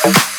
Thank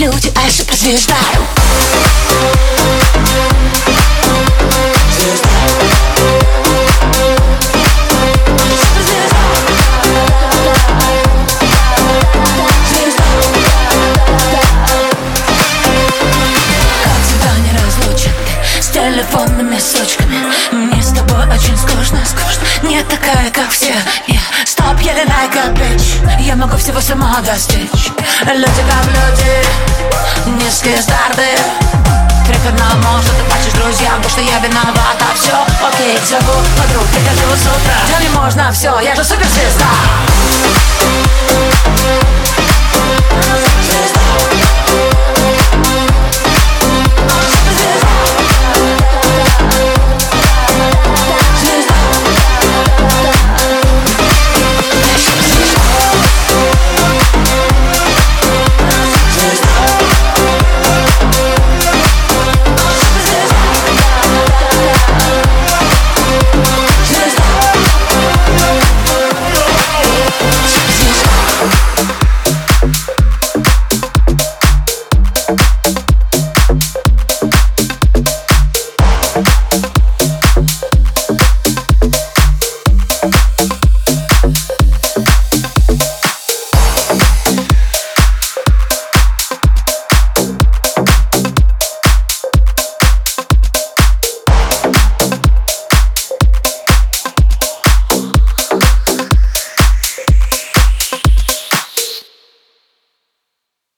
люди а я суперзвезда телефонными сучками Мне с тобой очень скучно, скучно Не такая, как все. Я я like a bitch. Я могу всего сама достичь. Люди как люди Низкие старты одному, что ты плачешь друзьям Потому что я виновата, все Окей, зову подруг, прихожу с утра. Мне можно все, я же суперзвезда